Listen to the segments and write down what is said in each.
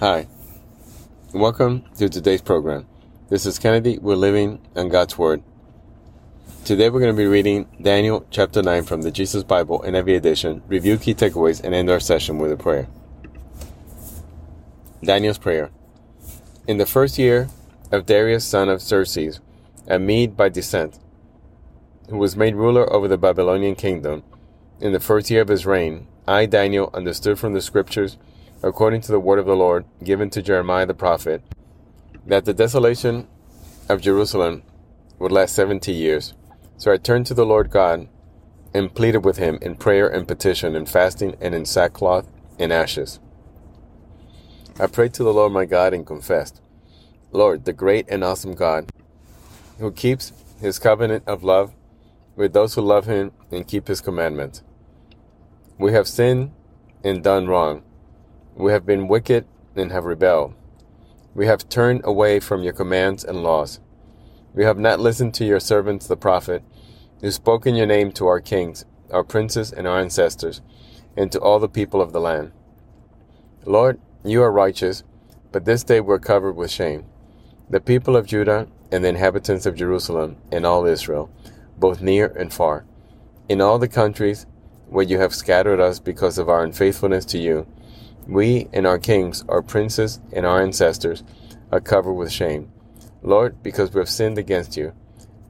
Hi, welcome to today's program. This is Kennedy. We're living on God's Word. Today we're going to be reading Daniel chapter 9 from the Jesus Bible NIV edition, review key takeaways, and end our session with a prayer. Daniel's Prayer. In the first year of Darius son of Xerxes, a Mede by descent, who was made ruler over the Babylonian kingdom, in the first year of his reign, I, Daniel, understood from the scriptures according to the word of the Lord given to Jeremiah the prophet, that the desolation of Jerusalem would last seventy years. So I turned to the Lord God and pleaded with him in prayer and petition and fasting and in sackcloth and ashes. I prayed to the Lord my God and confessed, Lord, the great and awesome God, who keeps his covenant of love with those who love him and keep his commandments. We have sinned and done wrong we have been wicked and have rebelled. We have turned away from your commands and laws. We have not listened to your servants the prophet, who spoke in your name to our kings, our princes, and our ancestors, and to all the people of the land. Lord, you are righteous, but this day we're covered with shame. The people of Judah and the inhabitants of Jerusalem and all Israel, both near and far, in all the countries where you have scattered us because of our unfaithfulness to you, we and our kings, our princes and our ancestors are covered with shame. Lord, because we have sinned against you.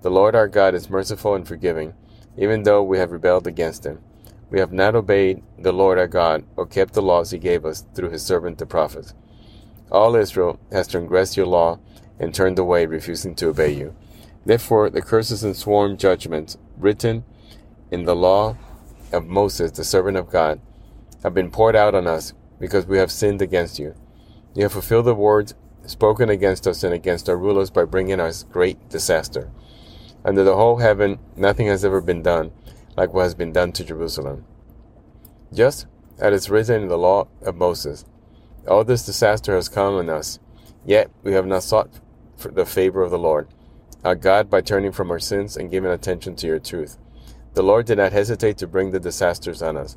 The Lord our God is merciful and forgiving, even though we have rebelled against him. We have not obeyed the Lord our God or kept the laws he gave us through his servant the prophets. All Israel has transgressed your law and turned away, refusing to obey you. Therefore, the curses and sworn judgments written in the law of Moses, the servant of God, have been poured out on us because we have sinned against you. You have fulfilled the words spoken against us and against our rulers by bringing us great disaster. Under the whole heaven, nothing has ever been done like what has been done to Jerusalem. Just as is written in the law of Moses, all this disaster has come on us, yet we have not sought for the favor of the Lord, our God, by turning from our sins and giving attention to your truth. The Lord did not hesitate to bring the disasters on us,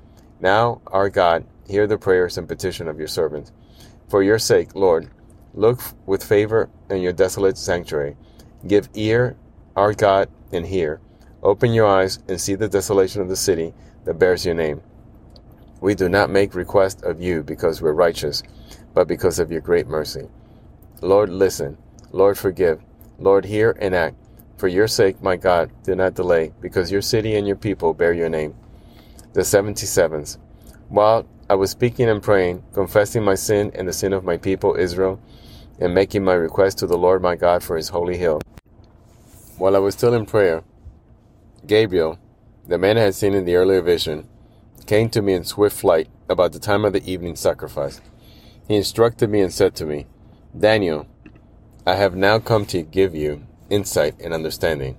Now, our God, hear the prayers and petition of your servants. For your sake, Lord, look with favor in your desolate sanctuary. Give ear, our God, and hear. Open your eyes and see the desolation of the city that bears your name. We do not make request of you because we're righteous, but because of your great mercy. Lord, listen. Lord, forgive. Lord, hear and act. For your sake, my God, do not delay, because your city and your people bear your name the 77th. While I was speaking and praying, confessing my sin and the sin of my people Israel, and making my request to the Lord my God for his holy hill. While I was still in prayer, Gabriel, the man I had seen in the earlier vision, came to me in swift flight about the time of the evening sacrifice. He instructed me and said to me, Daniel, I have now come to give you insight and understanding.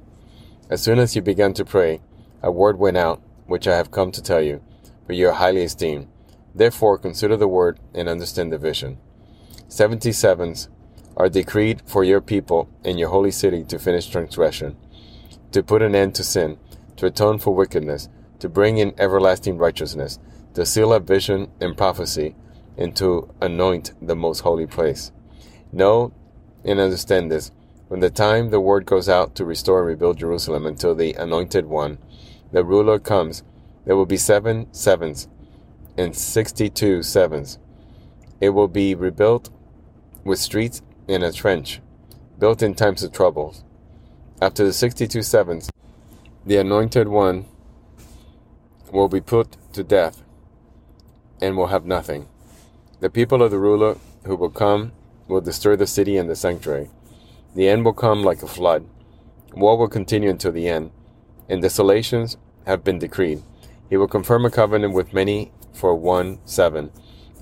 As soon as you began to pray, a word went out which I have come to tell you, for you are highly esteemed. Therefore, consider the word and understand the vision. Seventy sevens are decreed for your people and your holy city to finish transgression, to put an end to sin, to atone for wickedness, to bring in everlasting righteousness, to seal up vision and prophecy, and to anoint the most holy place. Know and understand this. When the time the word goes out to restore and rebuild Jerusalem until the anointed one, the ruler comes, there will be seven sevens and sixty two sevens. It will be rebuilt with streets in a trench, built in times of troubles. After the sixty two sevens, the anointed one will be put to death and will have nothing. The people of the ruler who will come will disturb the city and the sanctuary. The end will come like a flood. War will continue until the end and desolations have been decreed. He will confirm a covenant with many for one seven,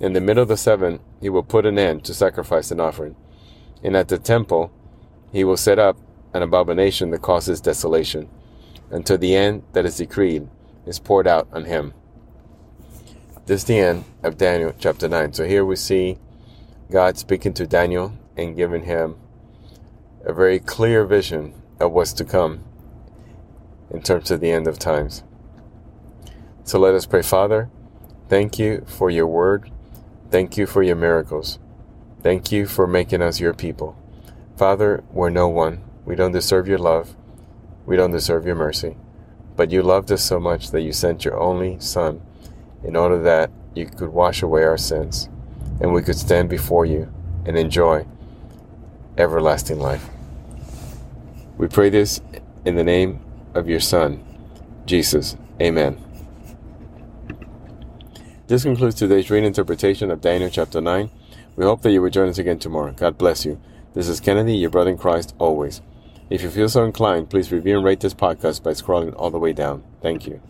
In the middle of the seven, he will put an end to sacrifice and offering. And at the temple, he will set up an abomination that causes desolation, until the end that is decreed is poured out on him. This is the end of Daniel chapter 9. So here we see God speaking to Daniel and giving him a very clear vision of what's to come in terms of the end of times. So let us pray, Father. Thank you for your word. Thank you for your miracles. Thank you for making us your people. Father, we're no one. We don't deserve your love. We don't deserve your mercy. But you loved us so much that you sent your only Son in order that you could wash away our sins and we could stand before you and enjoy everlasting life. We pray this in the name of your Son, Jesus. Amen. This concludes today's reading interpretation of Daniel chapter 9. We hope that you will join us again tomorrow. God bless you. This is Kennedy, your brother in Christ, always. If you feel so inclined, please review and rate this podcast by scrolling all the way down. Thank you.